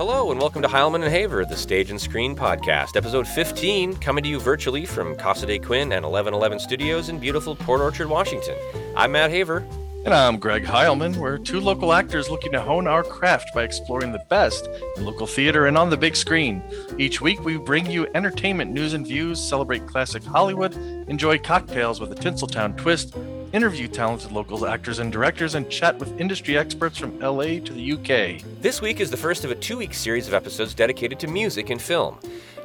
Hello, and welcome to Heilman and Haver, the Stage and Screen Podcast, episode 15, coming to you virtually from Casa de Quinn and 1111 Studios in beautiful Port Orchard, Washington. I'm Matt Haver. And I'm Greg Heilman. We're two local actors looking to hone our craft by exploring the best in local theater and on the big screen. Each week, we bring you entertainment news and views, celebrate classic Hollywood, enjoy cocktails with a Tinseltown twist, interview talented local actors and directors, and chat with industry experts from LA to the UK. This week is the first of a two week series of episodes dedicated to music and film.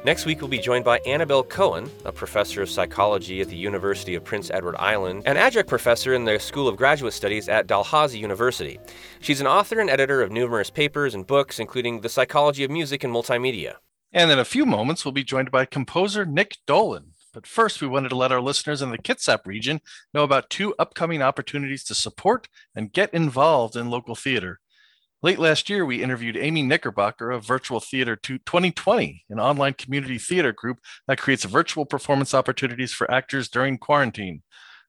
Next week, we'll be joined by Annabelle Cohen, a professor of psychology at the University of Prince Edward Island and adjunct professor in the School of Graduate Studies at Dalhousie University. She's an author and editor of numerous papers and books, including The Psychology of Music and Multimedia. And in a few moments, we'll be joined by composer Nick Dolan. But first, we wanted to let our listeners in the Kitsap region know about two upcoming opportunities to support and get involved in local theater. Late last year, we interviewed Amy Knickerbocker of Virtual Theater 2020, an online community theater group that creates virtual performance opportunities for actors during quarantine.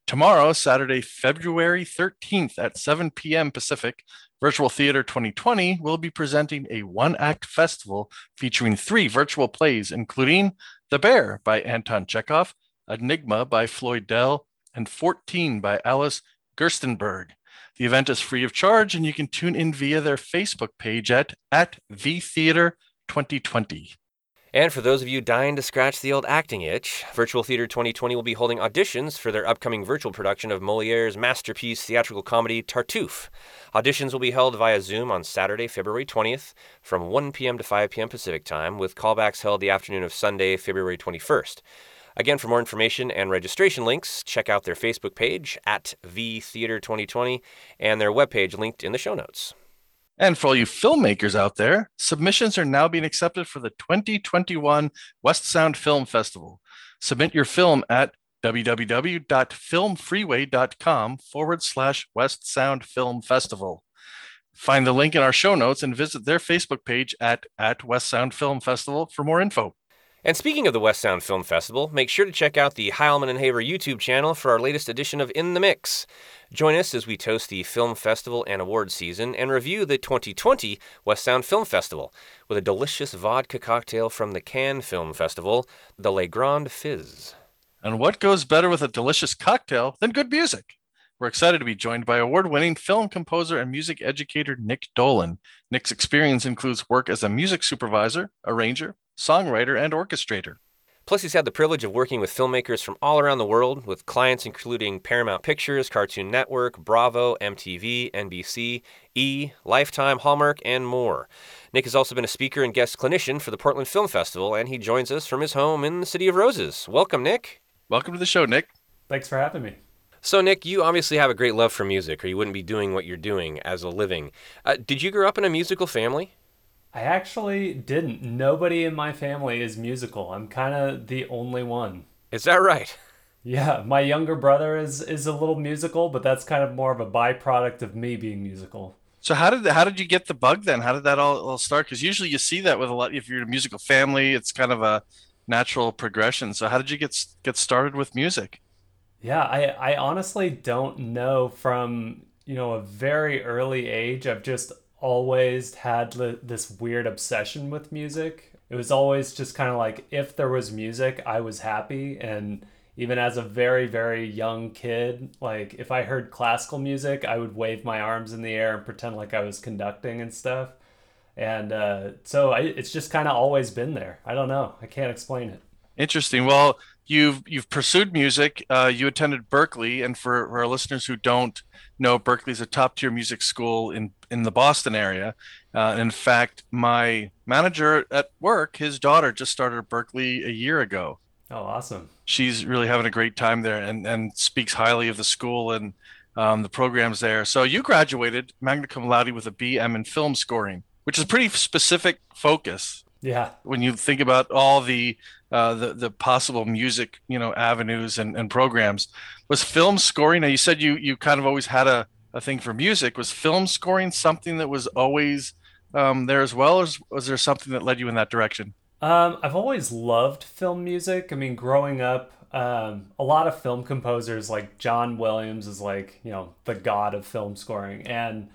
Tomorrow, Saturday, February 13th at 7 p.m. Pacific, Virtual Theater 2020 will be presenting a one act festival featuring three virtual plays, including The Bear by Anton Chekhov, Enigma by Floyd Dell, and 14 by Alice Gerstenberg. The event is free of charge, and you can tune in via their Facebook page at, at VTheater 2020. And for those of you dying to scratch the old acting itch, Virtual Theater 2020 will be holding auditions for their upcoming virtual production of Moliere's masterpiece theatrical comedy Tartuffe. Auditions will be held via Zoom on Saturday, February 20th from 1 p.m. to 5 p.m. Pacific Time, with callbacks held the afternoon of Sunday, February 21st. Again, for more information and registration links, check out their Facebook page at VTheater 2020 and their webpage linked in the show notes. And for all you filmmakers out there, submissions are now being accepted for the 2021 West Sound Film Festival. Submit your film at www.filmfreeway.com forward slash West Sound Film Festival. Find the link in our show notes and visit their Facebook page at, at West Sound Film Festival for more info. And speaking of the West Sound Film Festival, make sure to check out the Heilman and Haver YouTube channel for our latest edition of In the Mix. Join us as we toast the film festival and award season and review the 2020 West Sound Film Festival with a delicious vodka cocktail from the Cannes Film Festival, the Le Grand Fizz. And what goes better with a delicious cocktail than good music? We're excited to be joined by award winning film composer and music educator Nick Dolan. Nick's experience includes work as a music supervisor, arranger, songwriter, and orchestrator. Plus, he's had the privilege of working with filmmakers from all around the world, with clients including Paramount Pictures, Cartoon Network, Bravo, MTV, NBC, E, Lifetime, Hallmark, and more. Nick has also been a speaker and guest clinician for the Portland Film Festival, and he joins us from his home in the City of Roses. Welcome, Nick. Welcome to the show, Nick. Thanks for having me. So, Nick, you obviously have a great love for music, or you wouldn't be doing what you're doing as a living. Uh, did you grow up in a musical family? I actually didn't. Nobody in my family is musical. I'm kind of the only one. Is that right? Yeah, my younger brother is is a little musical, but that's kind of more of a byproduct of me being musical. So how did how did you get the bug then? How did that all, all start? Because usually you see that with a lot. If you're in a musical family, it's kind of a natural progression. So how did you get get started with music? Yeah, I I honestly don't know. From you know a very early age, I've just always had this weird obsession with music. It was always just kind of like if there was music, I was happy. And even as a very, very young kid, like if I heard classical music, I would wave my arms in the air and pretend like I was conducting and stuff. And uh, so I, it's just kind of always been there. I don't know. I can't explain it. Interesting. Well, you've you've pursued music. Uh, you attended Berklee, and for, for our listeners who don't know, Berklee is a top tier music school in in the Boston area. Uh, in fact, my manager at work, his daughter just started at Berklee a year ago. Oh, awesome! She's really having a great time there, and and speaks highly of the school and um, the programs there. So you graduated magna cum laude with a BM in film scoring, which is a pretty specific focus. Yeah. When you think about all the uh, the the possible music you know avenues and, and programs. Was film scoring now you said you you kind of always had a, a thing for music. Was film scoring something that was always um, there as well or was, was there something that led you in that direction? Um, i've always loved film music. I mean growing up um, a lot of film composers like john williams is like you know the god of film scoring. And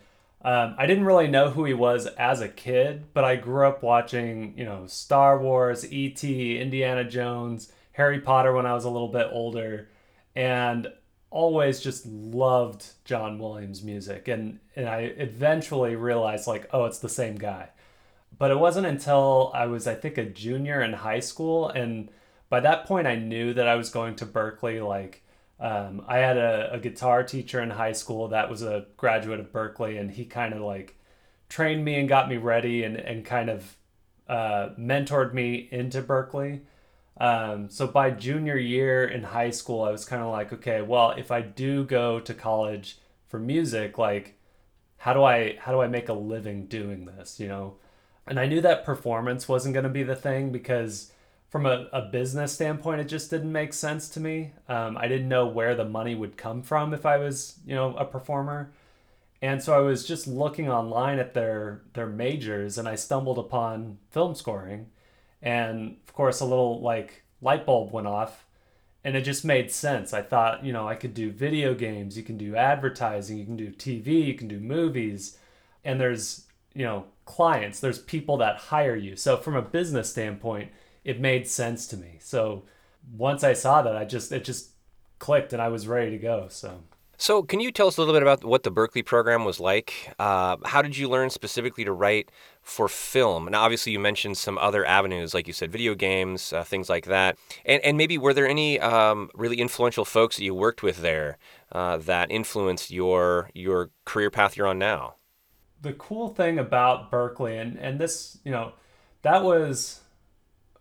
Um, I didn't really know who he was as a kid, but I grew up watching, you know, Star Wars, E.T., Indiana Jones, Harry Potter when I was a little bit older, and always just loved John Williams music. And, and I eventually realized, like, oh, it's the same guy. But it wasn't until I was, I think, a junior in high school. And by that point, I knew that I was going to Berklee, Like, um, I had a, a guitar teacher in high school that was a graduate of Berklee, and he kind of like trained me and got me ready and, and kind of uh, mentored me into Berklee. Um, so by junior year in high school, I was kind of like, okay, well, if I do go to college for music, like, how do I how do I make a living doing this? You know, and I knew that performance wasn't going to be the thing because from a, a business standpoint, it just didn't make sense to me. Um, I didn't know where the money would come from if I was, you know, a performer. And so I was just looking online at their their majors and I stumbled upon film scoring and of course a little like light bulb went off and it just made sense. I thought, you know, I could do video games, you can do advertising, you can do TV, you can do movies, and there's, you know, clients, there's people that hire you. So from a business standpoint, it made sense to me. So once I saw that, I just it just clicked and I was ready to go. So so, can you tell us a little bit about what the Berklee program was like? Uh, how did you learn specifically to write for film? Now, obviously, you mentioned some other avenues, like you said, video games, uh, things like that. And, and maybe were there any um, really influential folks that you worked with there uh, that influenced your your career path you're on now? The cool thing about Berklee, and, and this, you know, that was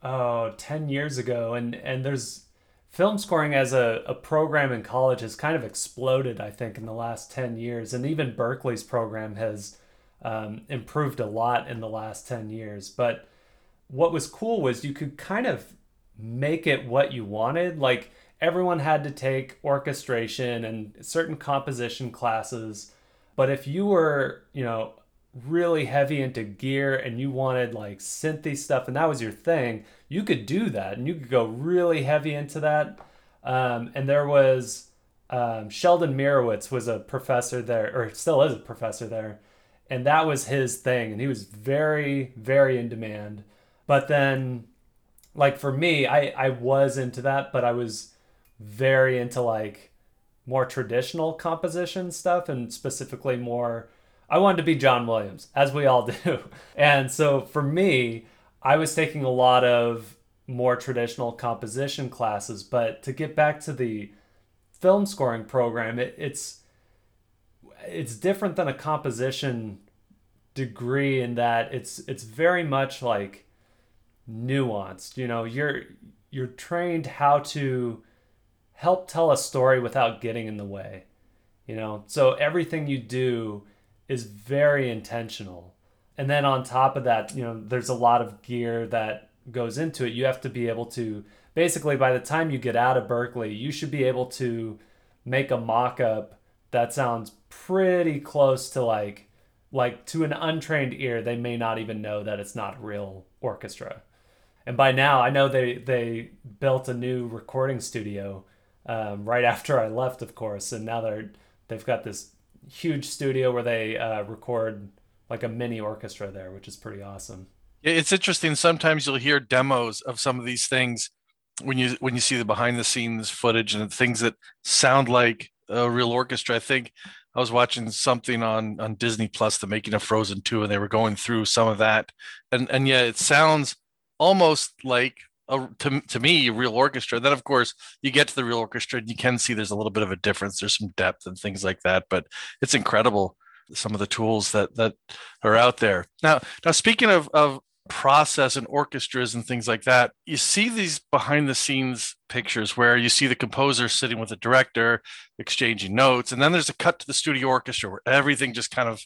oh, 10 years ago, and, and there's film scoring as a, a program in college has kind of exploded, I think, in the last 10 years. And even Berklee's program has um, improved a lot in the last 10 years. But what was cool was you could kind of make it what you wanted. Like everyone had to take orchestration and certain composition classes. But if you were, you know, really heavy into gear and you wanted like synthy stuff and that was your thing, you could do that and you could go really heavy into that. Um, and there was um, Sheldon Mirowitz was a professor there, or still is a professor there, and that was his thing. And he was very, very in demand. But then, like for me, I I was into that, but I was very into like more traditional composition stuff, and specifically more I wanted to be John Williams, as we all do. And so for me, I was taking a lot of more traditional composition classes. But to get back to the film scoring program, it, it's it's different than a composition degree in that it's it's very much like nuanced. You know, you're you're trained how to help tell a story without getting in the way. You know, so everything you do is very intentional. And then on top of that, you know, there's a lot of gear that goes into it. You have to be able to basically by the time you get out of Berklee, you should be able to make a mock-up that sounds pretty close to like like to an untrained ear, they may not even know that it's not a real orchestra. And by now, I know they they built a new recording studio um, right after I left, of course, and now they're they've got this huge studio where they uh, record like a mini orchestra there, which is pretty awesome. It's interesting. Sometimes you'll hear demos of some of these things when you when you see the behind the scenes footage and things that sound like a real orchestra. I think I was watching something on on Disney Plus, the making of Frozen 2, and they were going through some of that. And and yeah, it sounds almost like a, to, to me real orchestra. Then of course you get to the real orchestra and you can see there's a little bit of a difference. There's some depth and things like that but it's incredible some of the tools that that are out there. Now now speaking of of process and orchestras and things like that you see these behind the scenes pictures where you see the composer sitting with the director exchanging notes and then there's a cut to the studio orchestra where everything just kind of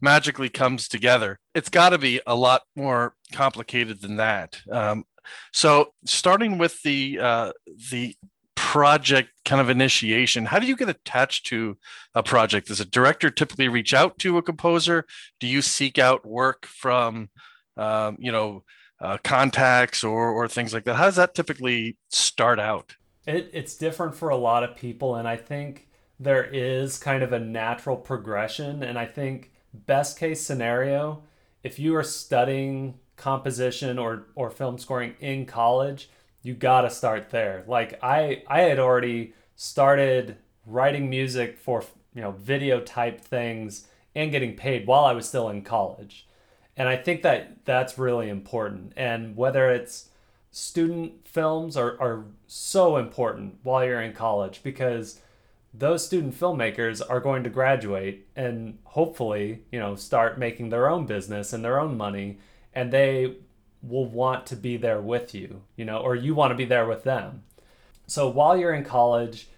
magically comes together. It's got to be a lot more complicated than that. Um, so, starting with the uh, the project kind of initiation, how do you get attached to a project? Does a director typically reach out to a composer? Do you seek out work from, um, you know, uh, contacts or or things like that? How does that typically start out? It, it's different for a lot of people, and I think there is kind of a natural progression, and I think best case scenario, if you are studying composition or or film scoring in college, you got to start there. Like I I had already started writing music for, you know, video type things and getting paid while I was still in college. And I think that that's really important. And whether it's student films are, are so important while you're in college because those student filmmakers are going to graduate and hopefully, you know, start making their own business and their own money and they will want to be there with you, you know, or you want to be there with them. So while you're in college,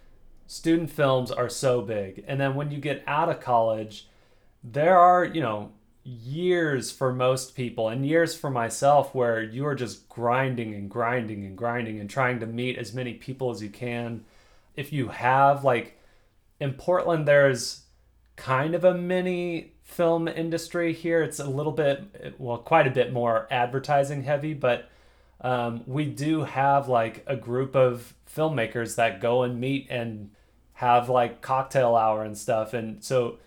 student films are so big. And then when you get out of college, there are, you know, years for most people and years for myself where you are just grinding and grinding and grinding and trying to meet as many people as you can. If you have like in Portland there's kind of a mini film industry here. It's a little bit well quite a bit more advertising heavy, but um, we do have like a group of filmmakers that go and meet and have like cocktail hour and stuff and so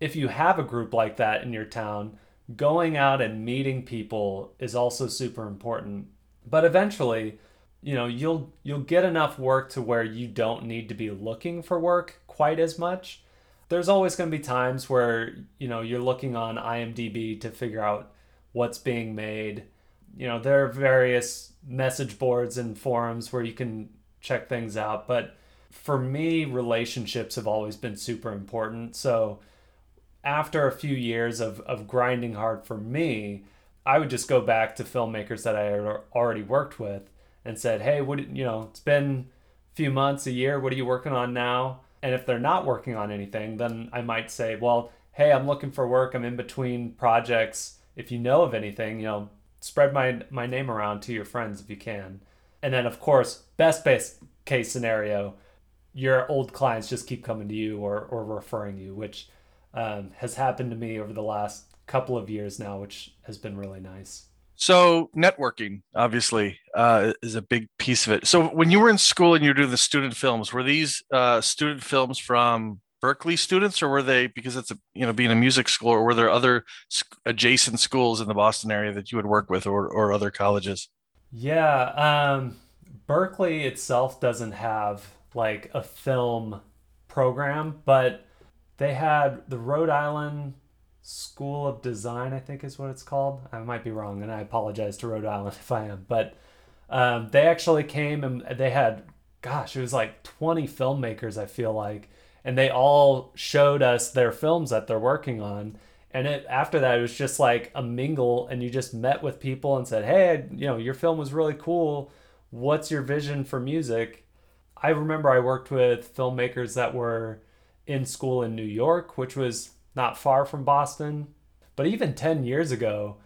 if you have a group like that in your town, going out and meeting people is also super important. But eventually, you know, you'll you'll get enough work to where you don't need to be looking for work quite as much. There's always going to be times where, you know, you're looking on IMDb to figure out what's being made. You know, there are various message boards and forums where you can check things out, but for me, relationships have always been super important. So, after a few years of, of grinding hard for me, I would just go back to filmmakers that I had already worked with and said, hey, what you know, it's been a few months, a year, what are you working on now? And if they're not working on anything, then I might say, well, hey, I'm looking for work, I'm in between projects. If you know of anything, you know, spread my my name around to your friends if you can. And then of course, best best case scenario, your old clients just keep coming to you or, or referring you, which um, has happened to me over the last couple of years now, which has been really nice. So networking obviously uh, is a big piece of it. So when you were in school and you were doing the student films, were these uh, student films from Berklee students, or were they because it's a you know being a music school, or were there other adjacent schools in the Boston area that you would work with, or or other colleges? Yeah, um, Berklee itself doesn't have like a film program, but they had the Rhode Island School of Design, I think is what it's called. I might be wrong, and I apologize to Rhode Island if I am. But um, they actually came and they had, gosh, it was like 20 filmmakers, I feel like. And they all showed us their films that they're working on. And it, after that, it was just like a mingle, and you just met with people and said, hey, you know, your film was really cool. What's your vision for music? I remember I worked with filmmakers that were in school in New York, which was not far from Boston. But even 10 years ago,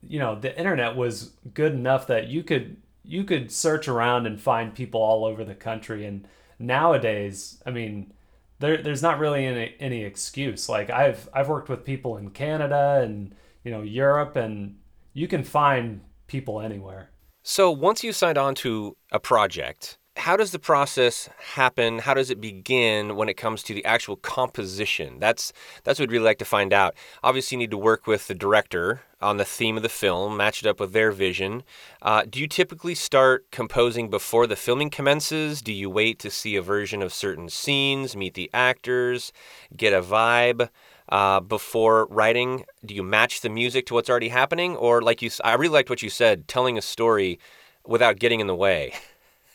you know, the internet was good enough that you could you could search around and find people all over the country and nowadays, I mean, there there's not really any any excuse. Like I've I've worked with people in Canada and, you know, Europe and you can find people anywhere. So once you signed on to a project, how does the process happen? How does it begin when it comes to the actual composition? That's that's what we'd really like to find out. Obviously, you need to work with the director on the theme of the film, match it up with their vision. Uh, do you typically start composing before the filming commences? Do you wait to see a version of certain scenes, meet the actors, get a vibe? Uh, before writing, do you match the music to what's already happening, or like you? I really liked what you said, telling a story without getting in the way.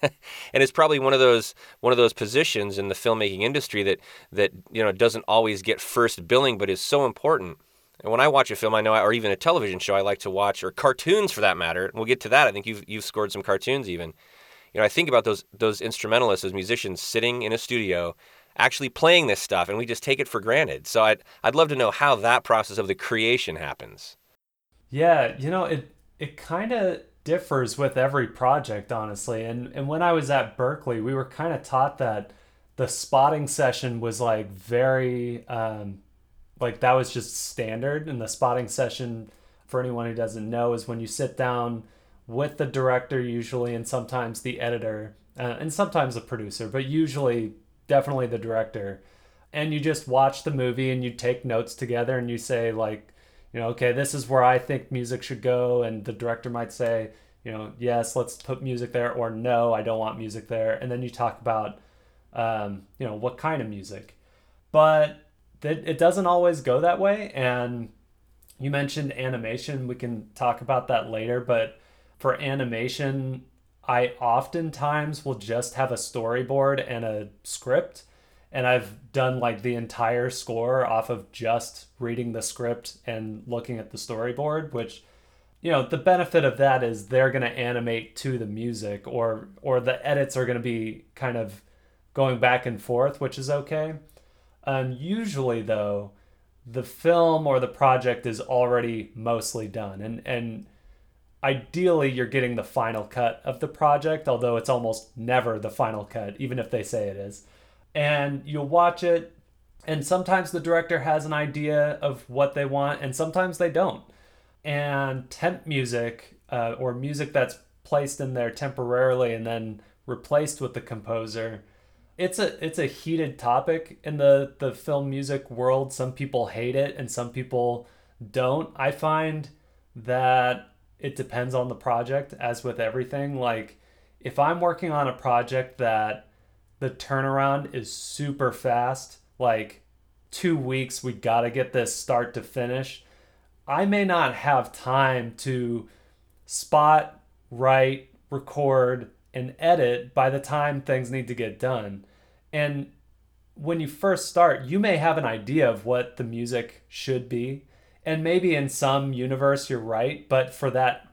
and it's probably one of those one of those positions in the filmmaking industry that that you know doesn't always get first billing, but is so important. And when I watch a film, I know, or even a television show, I like to watch, or cartoons for that matter. And we'll get to that. I think you've you've scored some cartoons even. You know, I think about those those instrumentalists, those musicians sitting in a studio, actually playing this stuff, and we just take it for granted. So I'd I'd love to know how that process of the creation happens. Yeah, you know, it it kind of differs with every project, honestly. And and when I was at Berklee, we were kind of taught that the spotting session was like very um, like that was just standard. And the spotting session, for anyone who doesn't know, is when you sit down with the director usually, and sometimes the editor, uh, and sometimes the producer, but usually definitely the director. and you just watch the movie and you take notes together and you say like you know okay this is where i think music should go. And the director might say you know yes let's put music there or no i don't want music there. And then you talk about um, you know what kind of music. But it doesn't always go that way. And you mentioned animation. We can talk about that later. But for animation i oftentimes will just have a storyboard and a script and I've done like the entire score off of just reading the script and looking at the storyboard, which you know, the benefit of that is they're going to animate to the music or or the edits are going to be kind of going back and forth, which is okay. Um, usually though, the film or the project is already mostly done and and ideally you're getting the final cut of the project, although it's almost never the final cut even if they say it is and you'll watch it and sometimes the director has an idea of what they want and sometimes they don't. And temp music uh, or music that's placed in there temporarily and then replaced with the composer it's a it's a heated topic in the the film music world. Some people hate it and some people don't. I find that it depends on the project as with everything. Like if i'm working on a project that the turnaround is super fast. Like two weeks, we got to get this start to finish. I may not have time to spot, write, record, and edit by the time things need to get done. And when you first start, you may have an idea of what the music should be. And maybe in some universe you're right, but for that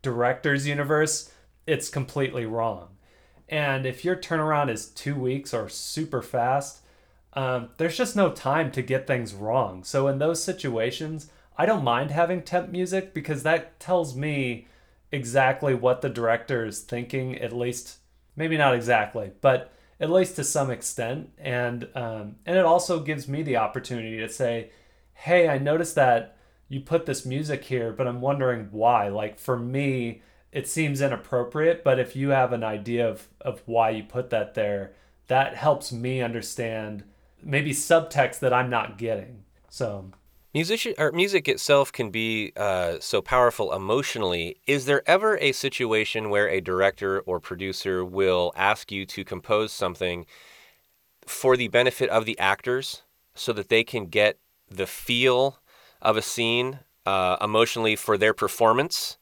director's universe, it's completely wrong. And if your turnaround is two weeks or super fast, um, there's just no time to get things wrong. So in those situations, I don't mind having temp music because that tells me exactly what the director is thinking, at least, maybe not exactly, but at least to some extent. And, um, and it also gives me the opportunity to say, hey, I noticed that you put this music here, but I'm wondering why. Like for me, it seems inappropriate, but if you have an idea of, of why you put that there, that helps me understand maybe subtext that I'm not getting. So musician or music itself can be uh, so powerful emotionally. Is there ever a situation where a director or producer will ask you to compose something for the benefit of the actors so that they can get the feel of a scene uh, emotionally for their performance?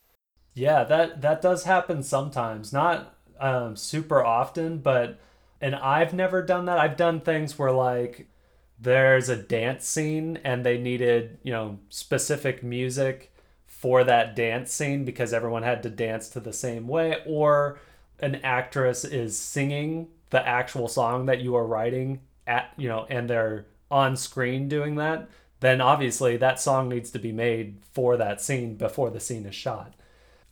Yeah, that that does happen sometimes. Not um, super often, but and I've never done that. I've done things where like there's a dance scene and they needed, you know, specific music for that dance scene because everyone had to dance to the same way or an actress is singing the actual song that you are writing at, you know, and they're on screen doing that, then obviously that song needs to be made for that scene before the scene is shot.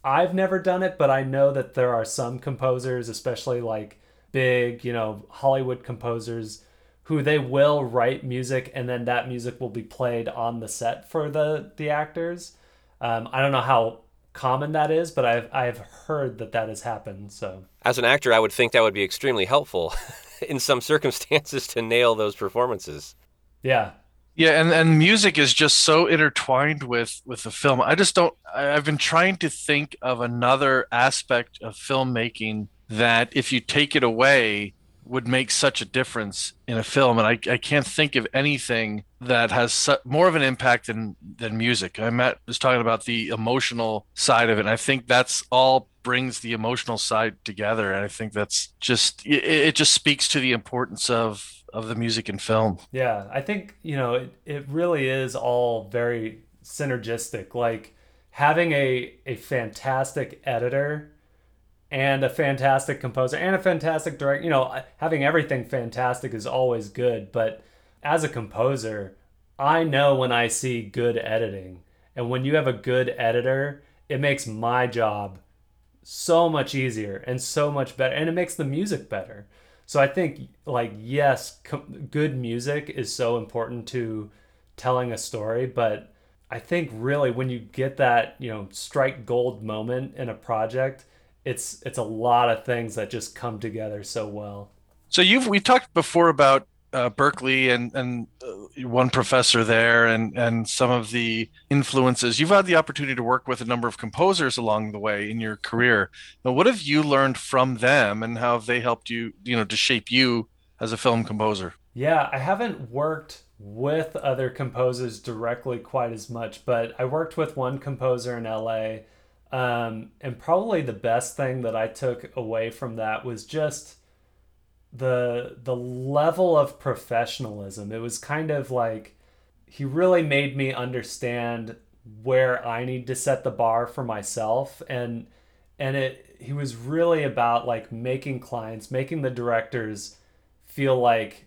I've never done it, but I know that there are some composers, especially like big, you know, Hollywood composers who they will write music and then that music will be played on the set for the the actors. Um, I don't know how common that is, but I've I've heard that that has happened. So as an actor, I would think that would be extremely helpful in some circumstances to nail those performances. Yeah, yeah, and and music is just so intertwined with with the film. I just don't. I've been trying to think of another aspect of filmmaking that, if you take it away, would make such a difference in a film. And I, I can't think of anything that has su- more of an impact than than music. I was talking about the emotional side of it. And I think that's all brings the emotional side together. And I think that's just it, it just speaks to the importance of of the music and film. Yeah, I think, you know, it, it really is all very synergistic. Like having a, a fantastic editor and a fantastic composer and a fantastic director, you know, having everything fantastic is always good. But as a composer, I know when I see good editing. And when you have a good editor, it makes my job so much easier and so much better. And it makes the music better. So I think like yes, com- good music is so important to telling a story, but I think really when you get that, you know, strike gold moment in a project, it's it's a lot of things that just come together so well. So you've we talked before about uh, Berklee and and uh, one professor there, and and some of the influences. You've had the opportunity to work with a number of composers along the way in your career. Now, what have you learned from them, and how have they helped you, you know, to shape you as a film composer? Yeah, I haven't worked with other composers directly quite as much, but I worked with one composer in LA. Um, and probably the best thing that I took away from that was just the the level of professionalism. It was kind of like he really made me understand where I need to set the bar for myself and and it he was really about like making clients, making the directors feel like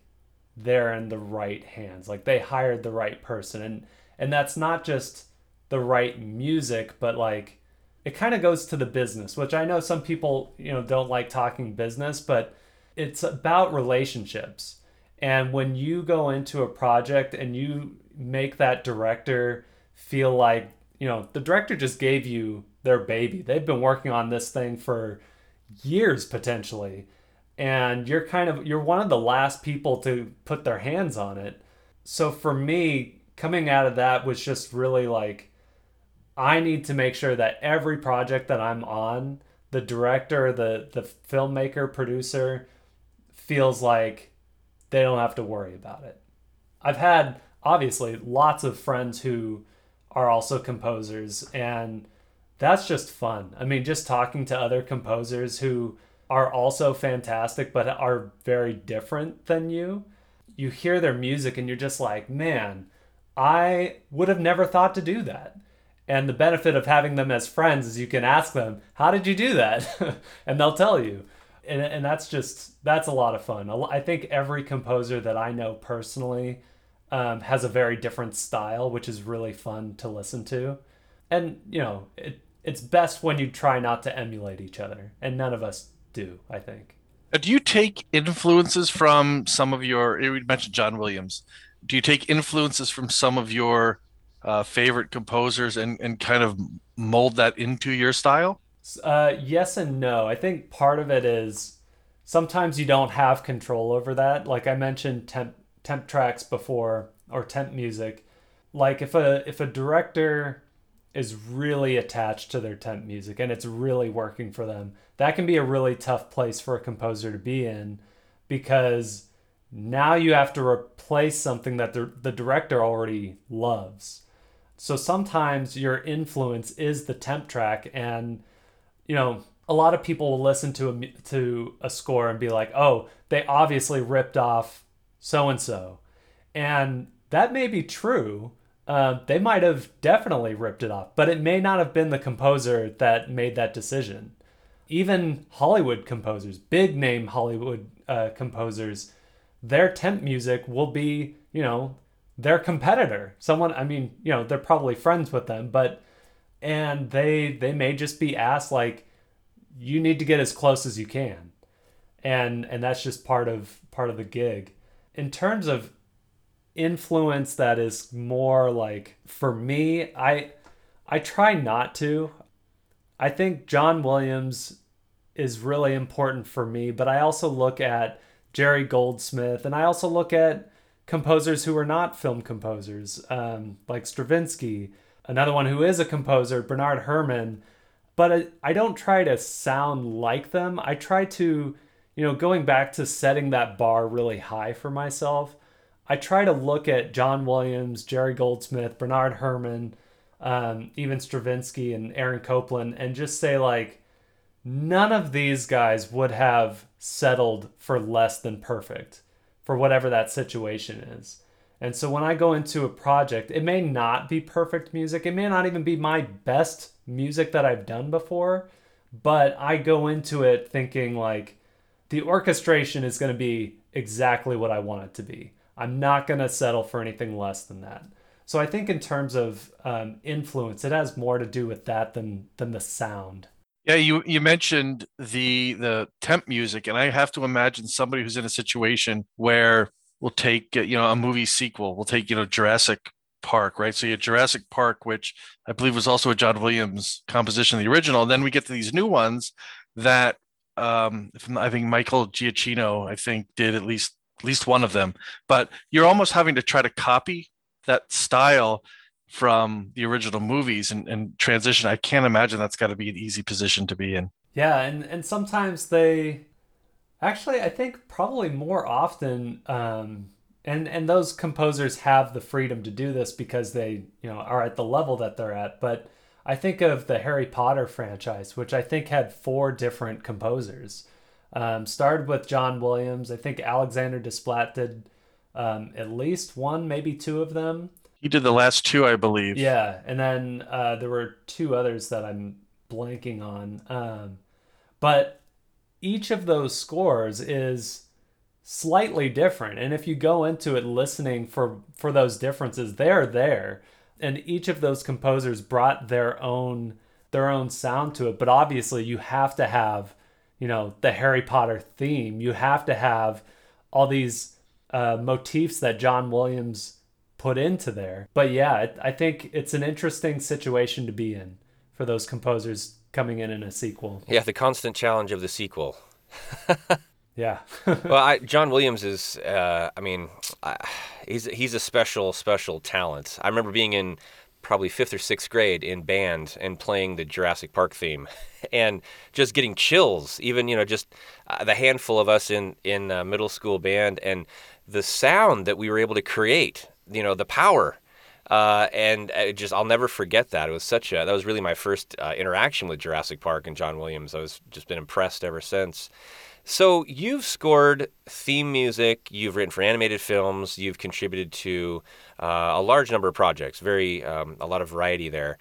they're in the right hands, like they hired the right person and and that's not just the right music, but like it kind of goes to the business, which I know some people, you know, don't like talking business, but it's about relationships. And when you go into a project and you make that director feel like, you know, the director just gave you their baby. They've been working on this thing for years potentially. And you're kind of you're one of the last people to put their hands on it. So for me, coming out of that was just really like I need to make sure that every project that I'm on, the director, the the filmmaker, producer, feels like they don't have to worry about it. I've had obviously lots of friends who are also composers and that's just fun. I mean, just talking to other composers who are also fantastic but are very different than you. You hear their music and you're just like, "Man, I would have never thought to do that." And the benefit of having them as friends is you can ask them, "How did you do that?" and they'll tell you and, and that's just that's a lot of fun. I think every composer that i know personally um, has a very different style which is really fun to listen to. And you know it, it's best when you try not to emulate each other and none of us do i think. Do you take influences from some of your you mentioned john williams. Do you take influences from some of your uh, favorite composers and, and kind of mold that into your style uh, yes and no. I think part of it is sometimes you don't have control over that. Like I mentioned temp temp tracks before or temp music. Like if a if a director is really attached to their temp music and it's really working for them, that can be a really tough place for a composer to be in because now you have to replace something that the, the director already loves. So sometimes your influence is the temp track and you know, a lot of people will listen to a to a score and be like, "Oh, they obviously ripped off so and so," and that may be true. Uh, they might have definitely ripped it off, but it may not have been the composer that made that decision. Even Hollywood composers, big name Hollywood uh, composers, their temp music will be, you know, their competitor. Someone, I mean, you know, they're probably friends with them, but and they they may just be asked like you need to get as close as you can. And and that's just part of part of the gig. In terms of influence that is more like for me i i try not to. I think john williams is really important for me but i also look at jerry goldsmith and i also look at composers who are not film composers um, like stravinsky another one who is a composer, Bernard Herrmann. But I, don't try to sound like them. I try to, you know, going back to setting that bar really high for myself. I try to look at John Williams, Jerry Goldsmith, Bernard Herrmann, um, even Stravinsky and Aaron Copland, and just say, like, none of these guys would have settled for less than perfect for whatever that situation is. And so when I go into a project, it may not be perfect music. It may not even be my best music that I've done before, but I go into it thinking like the orchestration is going to be exactly what I want it to be. I'm not going to settle for anything less than that. So I think in terms of um, influence, it has more to do with that than than the sound. Yeah, you you mentioned the the temp music, and I have to imagine somebody who's in a situation where we'll take uh, you know a movie sequel. We'll take you know Jurassic Park, right? So you have Jurassic Park, which I believe was also a John Williams composition, the original. And then we get to these new ones that um, I think Michael Giacchino, I think, did at least at least one of them, but you're almost having to try to copy that style from the original movies and, and transition. I can't imagine that's got to be an easy position to be in. Yeah, and and sometimes they actually I think probably more often um and and those composers have the freedom to do this because they, you know, are at the level that they're at, but I think of the Harry Potter franchise, which I think had four different composers. Um, started with John Williams. I think Alexander Desplat did um, at least one, maybe two of them. He did the last two, I believe. Yeah, and then uh, there were two others that I'm blanking on. Um, but each of those scores is slightly different, and if you go into it listening for for those differences, they're there, and each of those composers brought their own their own sound to it. But obviously, you have to have you know the Harry Potter theme. You have to have all these uh, motifs that John Williams put into there. But yeah, I think it's an interesting situation to be in for those composers coming in in a sequel. Yeah, the constant challenge of the sequel. yeah. well, I, John Williams is, uh, I mean, I, he's he's a special special talent. I remember being in probably fifth or sixth grade in band and playing the Jurassic Park theme, and just getting chills. Even you know, just uh, the handful of us in in uh, middle school band and the sound that we were able to create you know the power. Uh, and just I'll never forget that. It was such a that was really my first uh, interaction with Jurassic Park and John Williams. I was just been impressed ever since. So you've scored theme music, you've written for animated films, you've contributed to uh, a large number of projects. Very um, a lot of variety there.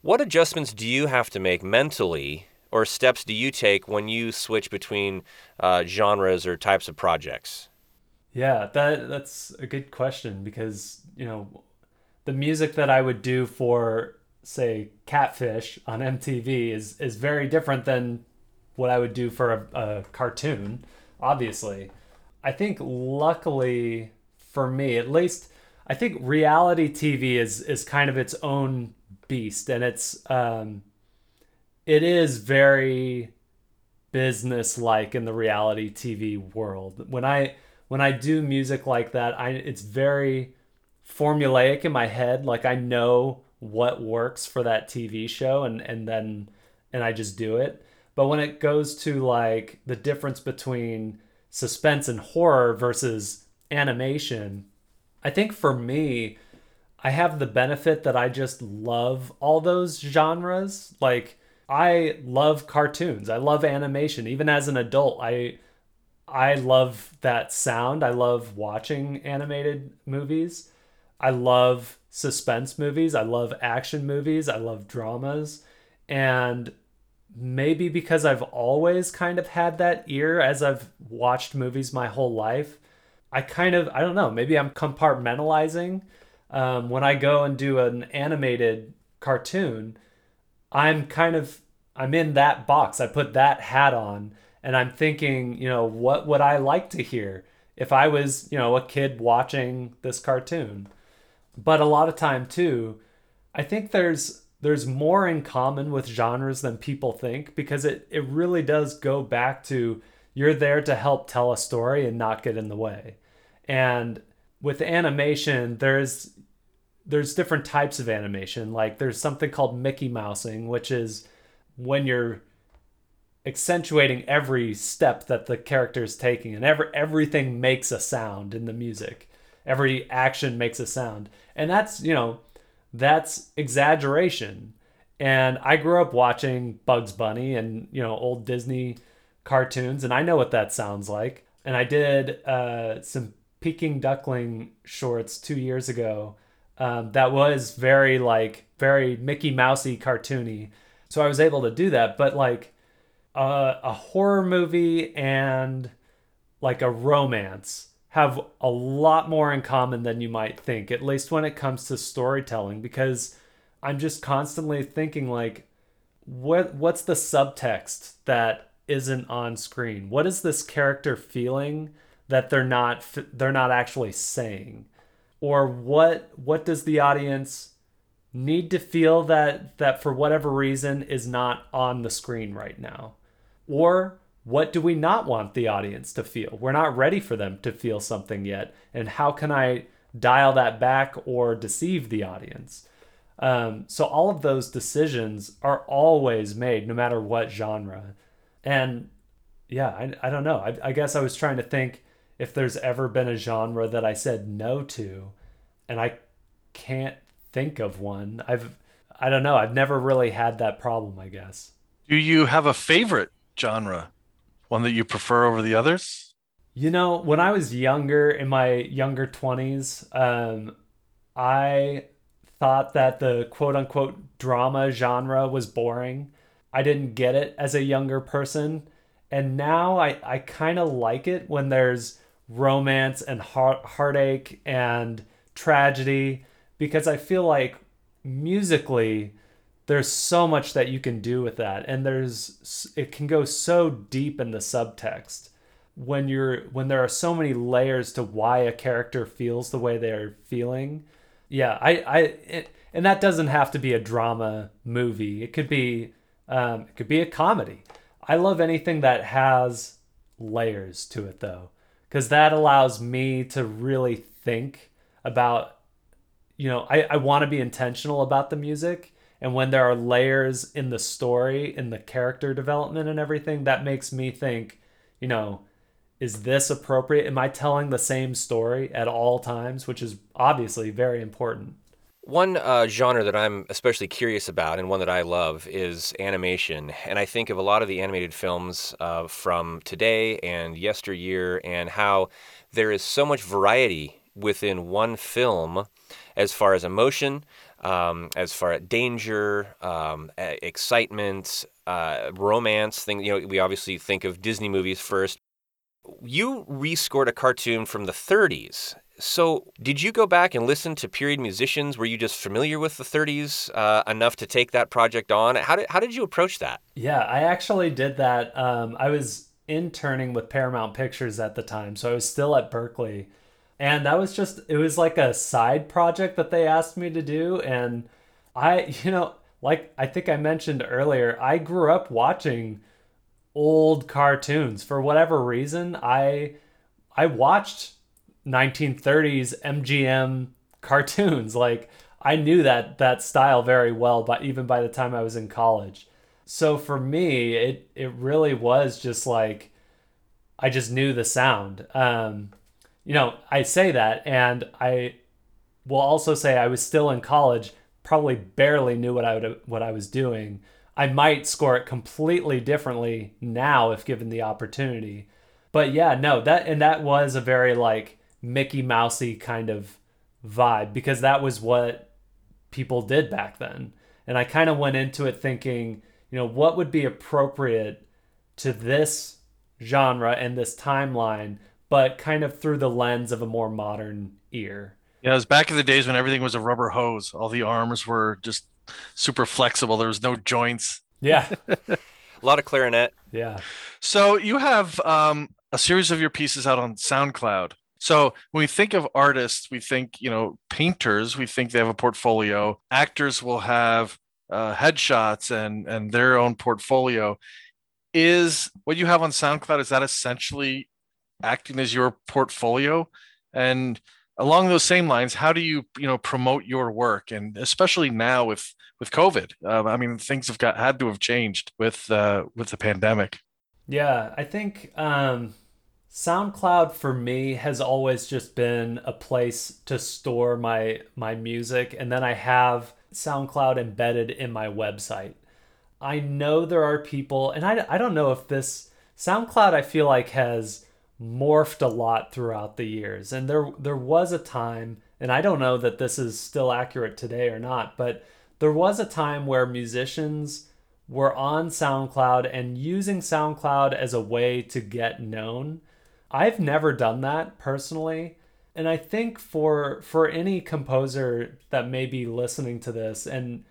What adjustments do you have to make mentally, or steps do you take when you switch between uh, genres or types of projects? Yeah, that that's a good question because you know the music that I would do for say Catfish on MTV is is very different than what I would do for a, a cartoon. Obviously, I think luckily for me, at least, I think reality TV is is kind of its own beast, and it's um, it is very business like in the reality TV world. When I when I do music like that, I it's very formulaic in my head. Like I know what works for that TV show and and then and I just do it. But when it goes to like the difference between suspense and horror versus animation, I think for me, I have the benefit that I just love all those genres. Like I love cartoons. I love animation. Even as an adult, I I love that sound. I love watching animated movies. I love suspense movies. I love action movies. I love dramas. And maybe because I've always kind of had that ear as I've watched movies my whole life, I kind of, I don't know, maybe I'm compartmentalizing. Um, when I go and do an animated cartoon, I'm kind of, I'm in that box. I put that hat on and I'm thinking, you know, what would I like to hear if I was, you know, a kid watching this cartoon? But a lot of time too, I think there's there's more in common with genres than people think because it it really does go back to you're there to help tell a story and not get in the way. And with animation, there's there's different types of animation. Like there's something called Mickey Mousing, which is when you're accentuating every step that the character is taking and every everything makes a sound in the music every action makes a sound. And that's you know that's exaggeration. And i grew up watching bugs bunny and you know old disney cartoons and i know what that sounds like. And i did uh, some peking duckling shorts two years ago um, that was very like very mickey mousey cartoony. So i was able to do that but like a, a horror movie and like a romance have a lot more in common than you might think, at least when it comes to storytelling, because I'm just constantly thinking like, what what's the subtext that isn't on screen? What is this character feeling that they're not they're not actually saying? Or what what does the audience need to feel that that for whatever reason is not on the screen right now? Or what do we not want the audience to feel? We're not ready for them to feel something yet. And how can I dial that back or deceive the audience? Um, so all of those decisions are always made, no matter what genre. And yeah, I, I don't know. I, I guess I was trying to think if there's ever been a genre that I said no to, and I can't think of one. I've I don't know. I've never really had that problem. I guess. Do you have a favorite genre? One that you prefer over the others? You know, when I was younger, in my younger 20s, um, I thought that the quote unquote drama genre was boring. I didn't get it as a younger person. And now I, I kind of like it when there's romance and heart, heartache and tragedy because I feel like musically there's so much that you can do with that. And there's it can go so deep in the subtext when you're when there are so many layers to why a character feels the way they're feeling. Yeah i i it, and that doesn't have to be a drama movie. It could be um, it could be a comedy. I love anything that has layers to it though because that allows me to really think about you know i, I want to be intentional about the music and when there are layers in the story in the character development and everything that makes me think you know is this appropriate? Am i telling the same story at all times? Which is obviously very important. One uh, genre that I'm especially curious about and one that I love is animation. And I think of a lot of the animated films uh, from today and yesteryear and how there is so much variety within one film as far as emotion, um, as far as danger, um, excitement, uh, romance. Thing you know, we obviously think of Disney movies first. You rescored a cartoon from the 30s. So, did you go back and listen to period musicians? Were you just familiar with the 30s uh, enough to take that project on? How did how did you approach that? Yeah, I actually did that. Um, I was interning with Paramount Pictures at the time, so I was still at Berklee and that was just it was like a side project that they asked me to do. And i you know like i think i mentioned earlier i grew up watching old cartoons. For whatever reason i i watched 1930s mgm cartoons. Like i knew that that style very well but even by the time i was in college. So for me it it really was just like i just knew the sound. Um you know, I say that, and I will also say I was still in college, probably barely knew what I would what I was doing. I might score it completely differently now if given the opportunity. But yeah, no, that and that was a very like Mickey Mousey kind of vibe because that was what people did back then. And I kind of went into it thinking, you know, what would be appropriate to this genre and this timeline but kind of through the lens of a more modern ear. Yeah, it was back in the days when everything was a rubber hose. All the arms were just super flexible. There was no joints. Yeah. a lot of clarinet. Yeah. So you have um, a series of your pieces out on SoundCloud. So when we think of artists, we think, you know, painters, we think they have a portfolio. Actors will have uh, headshots and and their own portfolio. Is what you have on SoundCloud is that essentially acting as your portfolio. And along those same lines how do you you know promote your work? And especially now with with covid uh, i mean things have got had to have changed with uh with the pandemic. Yeah i think um soundcloud for me has always just been a place to store my my music. And then i have soundcloud embedded in my website. I know there are people and i, I don't know if this soundcloud i feel like has morphed a lot throughout the years. And there there was a time, and I don't know that this is still accurate today or not, but there was a time where musicians were on SoundCloud and using SoundCloud as a way to get known. I've never done that personally. And I think for for any composer that may be listening to this and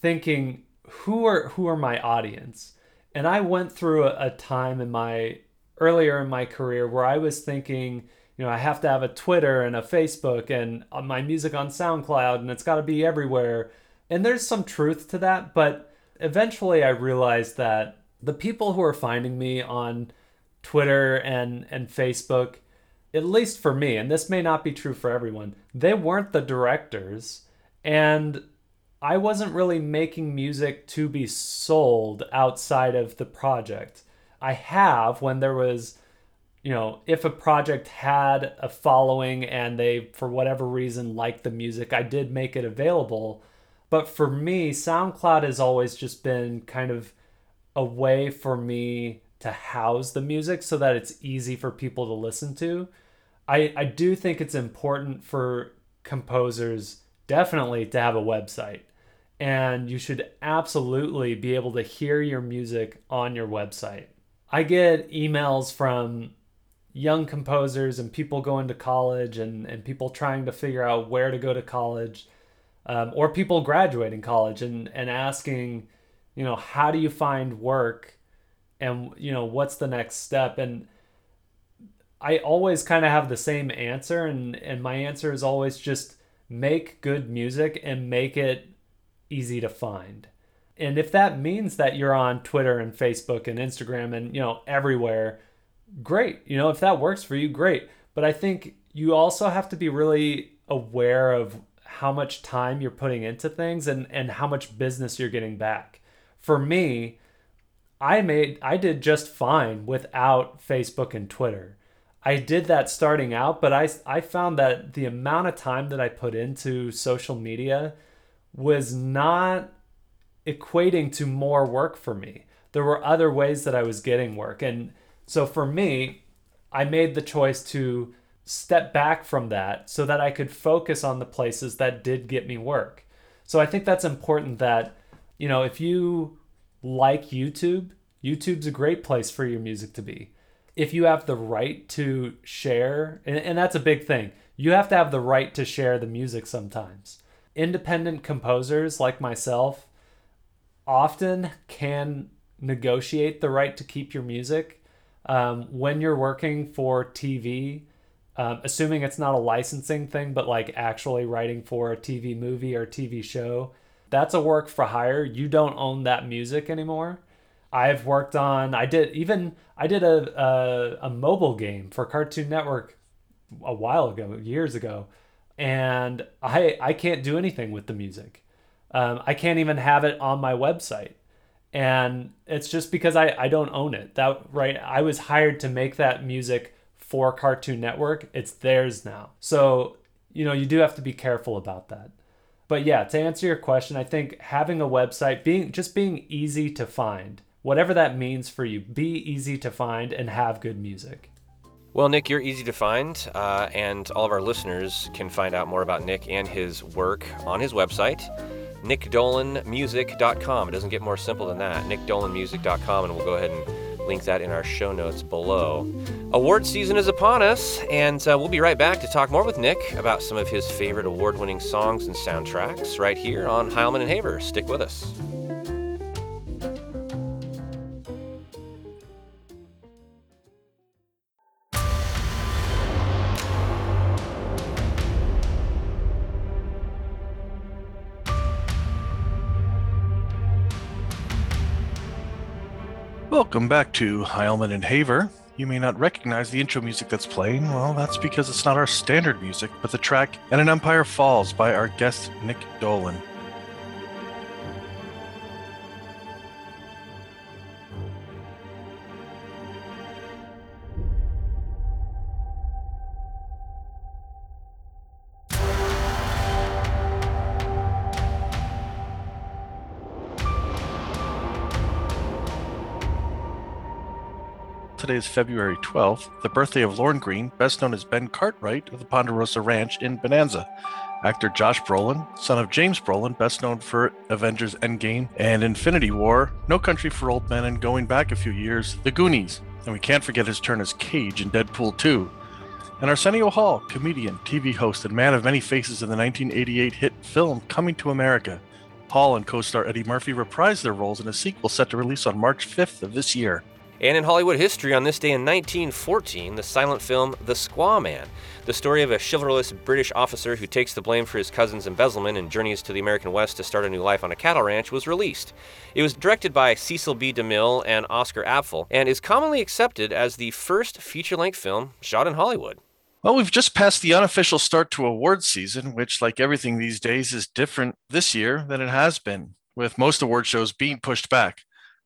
thinking who are who are my audience? And I went through a, a time in my earlier in my career where I was thinking, you know, I have to have a Twitter and a Facebook and uh, my music on SoundCloud and it's got to be everywhere. And there's some truth to that, but eventually I realized that the people who are finding me on Twitter and and Facebook, at least for me, and this may not be true for everyone, they weren't the directors and I wasn't really making music to be sold outside of the project. I have when there was you know, if a project had a following and they, for whatever reason, liked the music, I did make it available. But for me, SoundCloud has always just been kind of a way for me to house the music so that it's easy for people to listen to. I, I do think it's important for composers definitely to have a website. And you should absolutely be able to hear your music on your website. I get emails from young composers and people going to college and, and people trying to figure out where to go to college um, or people graduating college and, and asking, you know, how do you find work and, you know, what's the next step? And I always kind of have the same answer. And, and my answer is always just make good music and make it easy to find. And if that means that you're on Twitter and Facebook and Instagram and, you know, everywhere, great. You know, if that works for you, great. But I think you also have to be really aware of how much time you're putting into things and, and how much business you're getting back. For me, I made I did just fine without Facebook and Twitter. I did that starting out, but I I found that the amount of time that I put into social media was not equating to more work for me. There were other ways that I was getting work and so for me, I made the choice to step back from that so that I could focus on the places that did get me work. So I think that's important that, you know, if you like YouTube, YouTube's a great place for your music to be. If you have the right to share, and, and that's a big thing, you have to have the right to share the music sometimes. Independent composers like myself often can negotiate the right to keep your music um, when you're working for TV, um, assuming it's not a licensing thing, but like actually writing for a TV movie or TV show, that's a work for hire. You don't own that music anymore. I've worked on, I did even, I did a, a, a mobile game for Cartoon Network a while ago, years ago, and I, I can't do anything with the music. Um, I can't even have it on my website. And it's just because I, I don't own it. That right i was hired to make that music for cartoon network. It's theirs now. So you know you do have to be careful about that. But yeah to answer your question i think having a website being just being easy to find whatever that means for you be easy to find and have good music. Well, Nick, you're easy to find, uh, and all of our listeners can find out more about Nick and his work on his website nickdolanmusic.com. It doesn't get more simple than that. nickdolanmusic.com, and we'll go ahead and link that in our show notes below. Award season is upon us, and uh, we'll be right back to talk more with Nick about some of his favorite award winning songs and soundtracks right here on Heilman and Haver. Stick with us. Welcome back to Heilman and Haver. You may not recognize the intro music that's playing. Well, that's because it's not our standard music, but the track And an Empire Falls by our guest Nick Dolan. Today is February 12th, the birthday of Lorne Greene, best known as Ben Cartwright of the Ponderosa Ranch in Bonanza. Actor Josh Brolin, son of James Brolin, best known for Avengers Endgame and Infinity War, No Country for Old Men, and going back a few years, The Goonies. And we can't forget his turn as Cage in Deadpool 2. And Arsenio Hall, comedian, TV host, and man of many faces in the 1988 hit film Coming to America. Hall and co star Eddie Murphy reprised their roles in a sequel set to release on March 5th of this year. And in Hollywood history, on this day in 1914, the silent film The Squaw Man, the story of a chivalrous British officer who takes the blame for his cousin's embezzlement and journeys to the American West to start a new life on a cattle ranch, was released. It was directed by Cecil B. DeMille and Oscar Apfel, and is commonly accepted as the first feature length film shot in Hollywood. Well, we've just passed the unofficial start to award season, which, like everything these days, is different this year than it has been, with most award shows being pushed back.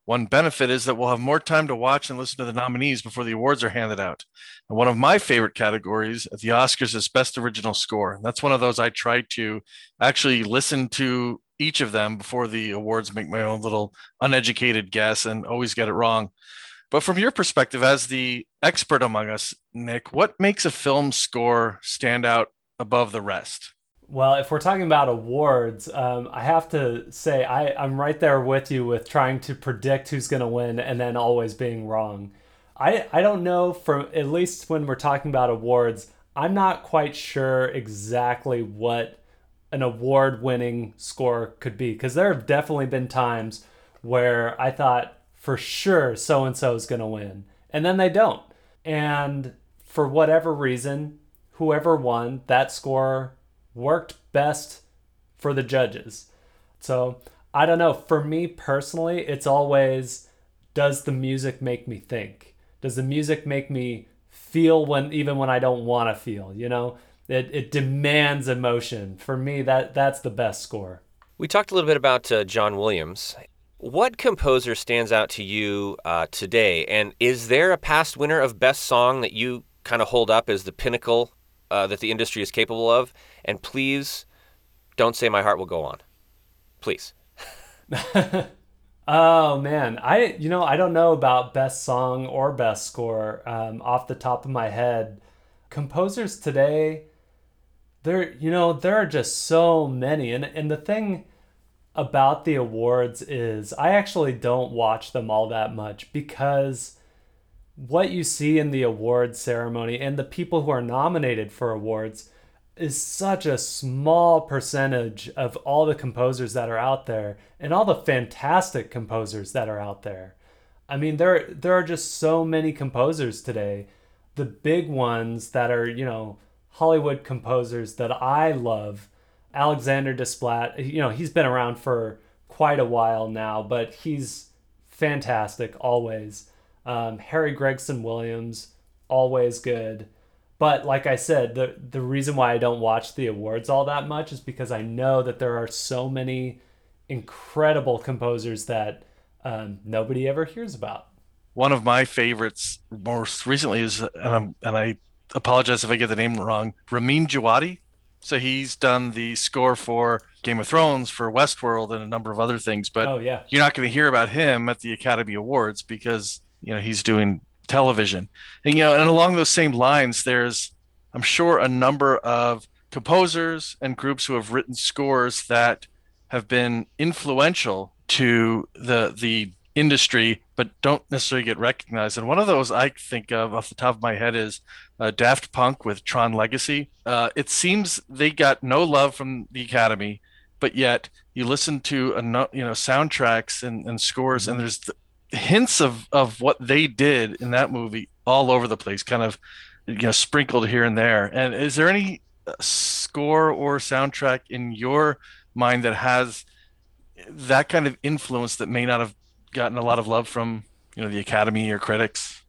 One benefit is that we'll have more time to watch and listen to the nominees before the awards are handed out. And one of my favorite categories at the Oscars is Best Original Score. That's one of those I try to actually listen to each of them before the awards, make my own little uneducated guess and always get it wrong. But from your perspective, as the expert among us, Nick, what makes a film score stand out above the rest? Well, if we're talking about awards, um, I have to say I, I'm right there with you with trying to predict who's going to win and then always being wrong. I, I don't know, from at least when we're talking about awards, I'm not quite sure exactly what an award winning score could be because there have definitely been times where I thought for sure so and so is going to win, and then they don't. And for whatever reason, whoever won, that score worked best for the judges. So I don't know. For me personally, it's always does the music make me think? Does the music make me feel when even when I don't want to feel? You know, it, it demands emotion. For me, that that's the best score. We talked a little bit about uh, John Williams. What composer stands out to you uh, today? And is there a past winner of Best Song that you kind of hold up as the pinnacle uh, that the industry is capable of? And please don't say My Heart Will Go On. Please. oh, man. I, you know, I don't know about Best Song or Best Score um, off the top of my head. Composers today, there, you know, there are just so many. And, and the thing about the awards is I actually don't watch them all that much because what you see in the awards ceremony and the people who are nominated for awards is such a small percentage of all the composers that are out there and all the fantastic composers that are out there. I mean there there are just so many composers today. The big ones that are, you know, Hollywood composers that I love Alexander Desplat, you know, he's been around for quite a while now, but he's fantastic always. Um, Harry Gregson Williams, always good. But like I said, the the reason why I don't watch the awards all that much is because I know that there are so many incredible composers that um, nobody ever hears about. One of my favorites most recently is, and, I'm, and I apologize if I get the name wrong, Ramin Djawadi. So he's done the score for Game of Thrones, for Westworld, and a number of other things. But oh, yeah. you're not going to hear about him at the Academy Awards because you know he's doing television. And you know, and along those same lines, there's I'm sure a number of composers and groups who have written scores that have been influential to the the industry, but don't necessarily get recognized. And one of those I think of off the top of my head is uh, Daft Punk with Tron Legacy. Uh, it seems they got no love from the Academy, but yet you listen to a you know soundtracks and, and scores, and there's hints of of what they did in that movie all over the place, kind of you know sprinkled here and there. And is there any uh, score or soundtrack in your mind that has that kind of influence that may not have gotten a lot of love from you know the Academy or critics?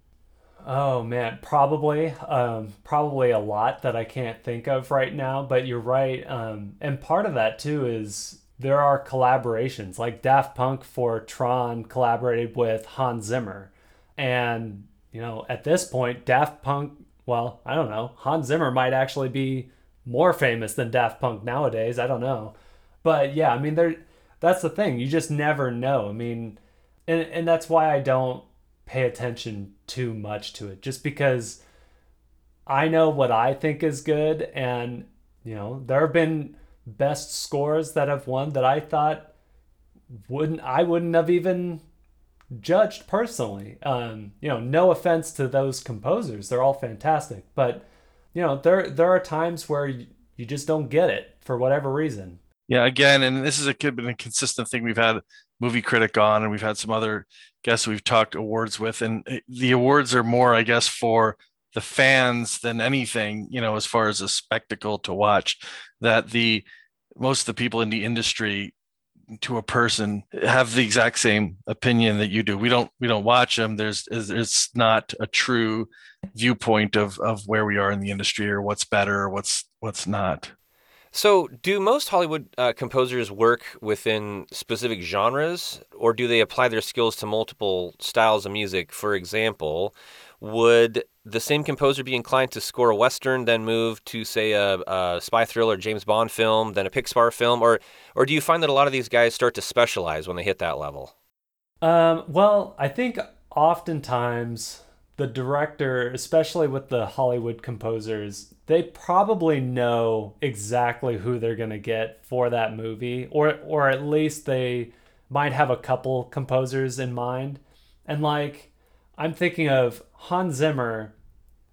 Oh man, probably, um, probably a lot that I can't think of right now. But you're right, um, and part of that too is there are collaborations. Like Daft Punk for Tron collaborated with Hans Zimmer, and you know at this point, Daft Punk. Well, I don't know. Hans Zimmer might actually be more famous than Daft Punk nowadays. I don't know, but yeah, I mean there. That's the thing. You just never know. I mean, and and that's why I don't pay attention too much to it just because I know what I think is good and you know there have been best scores that have won that I thought wouldn't I wouldn't have even judged personally. Um, you know, no offense to those composers, they're all fantastic, but you know, there there are times where you, you just don't get it for whatever reason. Yeah, again, and this is a been a consistent thing we've had movie critic on, and we've had some other guests we've talked awards with, and eh, the awards are more, I guess, for the fans than anything, you know, as far as a spectacle to watch. That the most of the people in the industry to a person have the exact same opinion that you do. We don't we don't watch them. There's it's not a true viewpoint of of where we are in the industry or what's better or what's what's not. So, do most Hollywood uh, composers work within specific genres, or do they apply their skills to multiple styles of music? For example, would the same composer be inclined to score a western, then move to, say, a, a spy thriller, James Bond film, then a Pixar film, or or do you find that a lot of these guys start to specialize when they hit that level? Um, well, I think oftentimes the director, especially with the Hollywood composers, they probably know exactly who they're going to get for that movie or or at least they might have a couple composers in mind. And like I'm thinking of Hans Zimmer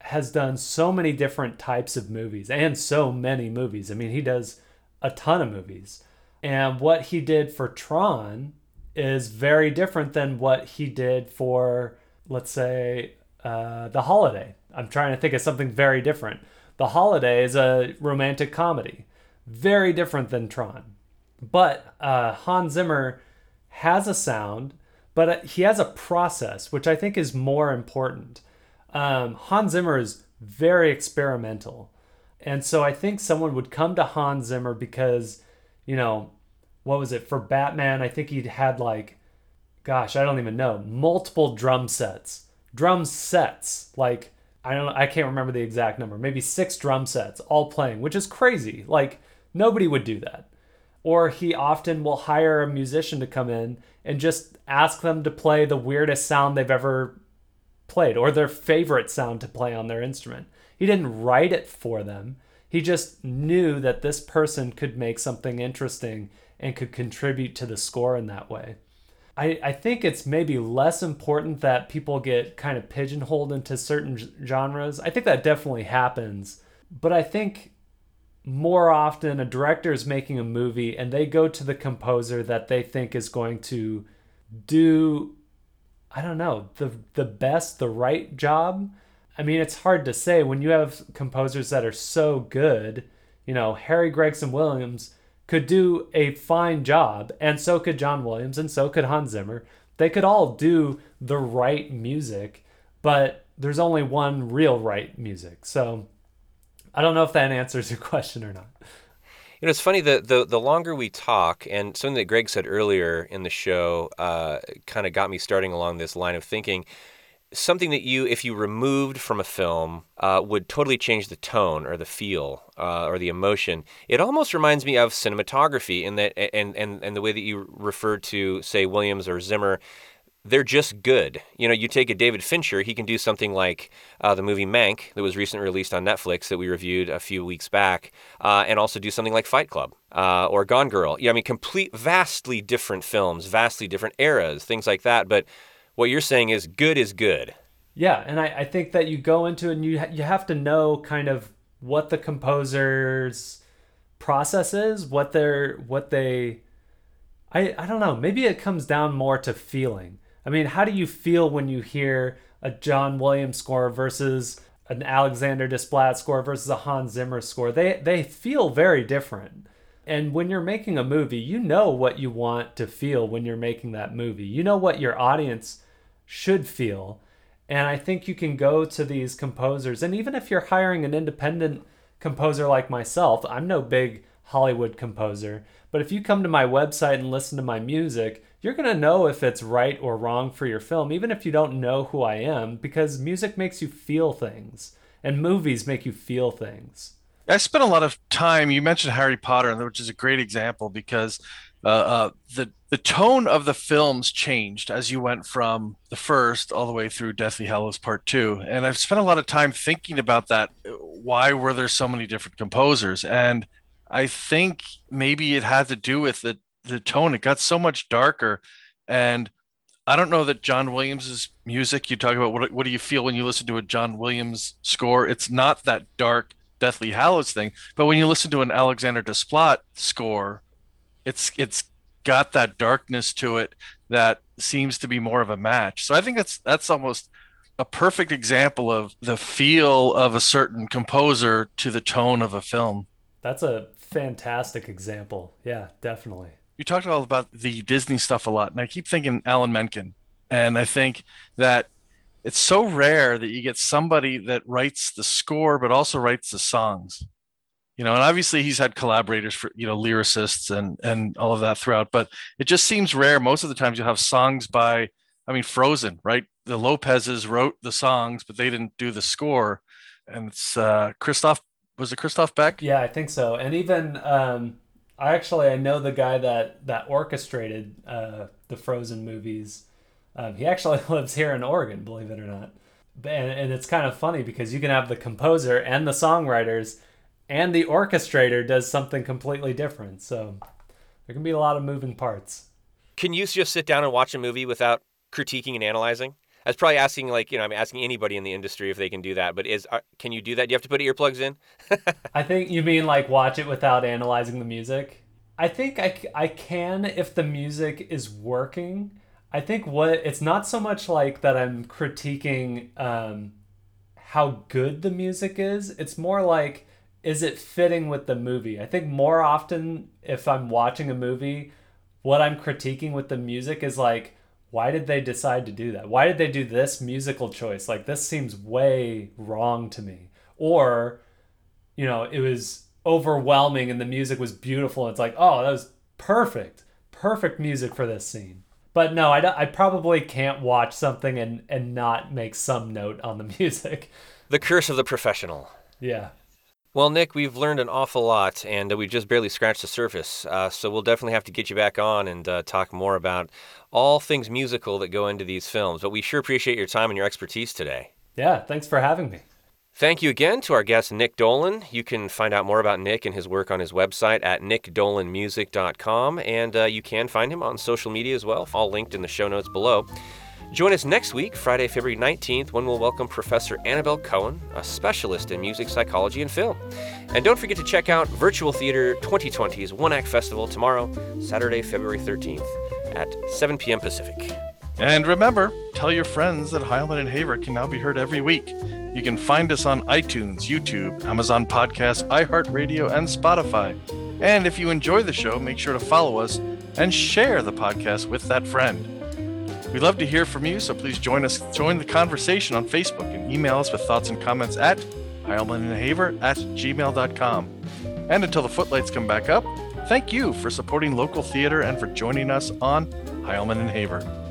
has done so many different types of movies and so many movies. I mean, he does a ton of movies. And what he did for Tron is very different than what he did for let's say uh, The Holiday. I'm trying to think of something very different. The Holiday is a romantic comedy, very different than Tron. But uh, Hans Zimmer has a sound, but uh, he has a process, which I think is more important. Um, Hans Zimmer is very experimental. And so I think someone would come to Hans Zimmer because, you know, what was it for Batman? I think he'd had like, gosh, I don't even know, multiple drum sets drum sets, like I don't I can't remember the exact number, maybe six drum sets all playing, which is crazy. Like nobody would do that. Or he often will hire a musician to come in and just ask them to play the weirdest sound they've ever played or their favorite sound to play on their instrument. He didn't write it for them. He just knew that this person could make something interesting and could contribute to the score in that way. I, I think it's maybe less important that people get kind of pigeonholed into certain genres. I think that definitely happens. But I think more often a director is making a movie and they go to the composer that they think is going to do I don't know, the the best, the right job. I mean, it's hard to say when you have composers that are so good. You know, Harry Gregson Williams could do a fine job, and so could John Williams, and so could Hans Zimmer. They could all do the right music, but there's only one real right music. So I don't know if that answers your question or not. You know, it's funny that the the longer we talk, and something that Greg said earlier in the show, uh, kind of got me starting along this line of thinking something that you, if you removed from a film, uh, would totally change the tone or the feel uh, or the emotion. It almost reminds me of cinematography in that, and and and the way that you referred to, say, Williams or Zimmer. They're just good. You know, you take a David Fincher, he can do something like uh, the movie Mank that was recently released on Netflix that we reviewed a few weeks back, uh, and also do something like Fight Club uh, or Gone Girl. Yeah, I mean, complete, vastly different films, vastly different eras, things like that. But what you're saying is good is good. Yeah, and I, I think that you go into it and you ha- you have to know kind of what the composer's process is, what they're what they I I don't know, maybe it comes down more to feeling. I mean, how do you feel when you hear a John Williams score versus an Alexander Desplat score versus a Hans Zimmer score? They they feel very different. And when you're making a movie, you know what you want to feel when you're making that movie. You know what your audience should feel. And I think you can go to these composers, and even if you're hiring an independent composer like myself, I'm no big Hollywood composer, but if you come to my website and listen to my music, you're going to know if it's right or wrong for your film, even if you don't know who I am, because music makes you feel things, and movies make you feel things. I spent a lot of time. You mentioned Harry Potter, which is a great example because uh, uh, the the tone of the films changed as you went from the first all the way through Deathly Hallows Part Two, and I've spent a lot of time thinking about that. Why were there so many different composers? And I think maybe it had to do with the the tone. It got so much darker, and I don't know that John Williams's music. You talk about what what do you feel when you listen to a John Williams score? It's not that dark Deathly Hallows thing, but when you listen to an Alexander Desplat score it's it's got that darkness to it that seems to be more of a match. So I think that's that's almost a perfect example of the feel of a certain composer to the tone of a film. That's a fantastic example. Yeah, definitely. You talked all about the Disney stuff a lot, and I keep thinking Alan Menken. And I think that it's so rare that you get somebody that writes the score but also writes the songs. You know and obviously he's had collaborators for you know lyricists and and all of that throughout but it just seems rare. Most of the times you'll have songs by i mean frozen right? The lopez's wrote the songs but they didn't do the score. And it's uh christophe was it christophe beck? Yeah i think so. And even um i actually i know the guy that that orchestrated uh the frozen movies um, he actually lives here in oregon believe it or not and, and it's kind of funny because you can have the composer and the songwriters and the orchestrator does something completely different. So there can be a lot of moving parts. Can you just sit down and watch a movie without critiquing and analyzing? Was probably asking, like, you know, I'm asking anybody in the industry if they can do that. But is uh, can you do that? Do you have to put earplugs in? I think you mean like watch it without analyzing the music. I think I, I can if the music is working. I think what it's not so much like that I'm critiquing um, how good the music is. It's more like is it fitting with the movie? I think more often if I'm watching a movie, what I'm critiquing with the music is like, why did they decide to do that? Why did they do this musical choice? Like this seems way wrong to me. Or, you know, it was overwhelming and the music was beautiful. It's like, oh, that was perfect. Perfect music for this scene. But no, I, I probably can't watch something and, and not make some note on the music. The curse of the professional. Yeah. Well, Nick, we've learned an awful lot, and uh, we've just barely scratched the surface. Uh, so we'll definitely have to get you back on and uh, talk more about all things musical that go into these films. But we sure appreciate your time and your expertise today. Yeah, thanks for having me. Thank you again to our guest, Nick Dolan. You can find out more about Nick and his work on his website at nickdolanmusic.com, and uh, you can find him on social media as well, all linked in the show notes below. Join us next week, Friday, February 19th, when we'll welcome Professor Annabel Cohen, a specialist in music psychology and film. And don't forget to check out Virtual Theater 2020's One Act Festival tomorrow, Saturday, February 13th at 7 p.m. Pacific. And remember, tell your friends that Heilman and Haver can now be heard every week. You can find us on iTunes, YouTube, Amazon Podcast, iHeartRadio, and Spotify. And if you enjoy the show, make sure to follow us and share the podcast with that friend. We'd love to hear from you, so please join us, join the conversation on Facebook and email us with thoughts and comments at heilmanandhaver at gmail.com. And until the footlights come back up, thank you for supporting local theater and for joining us on Heilman and Haver.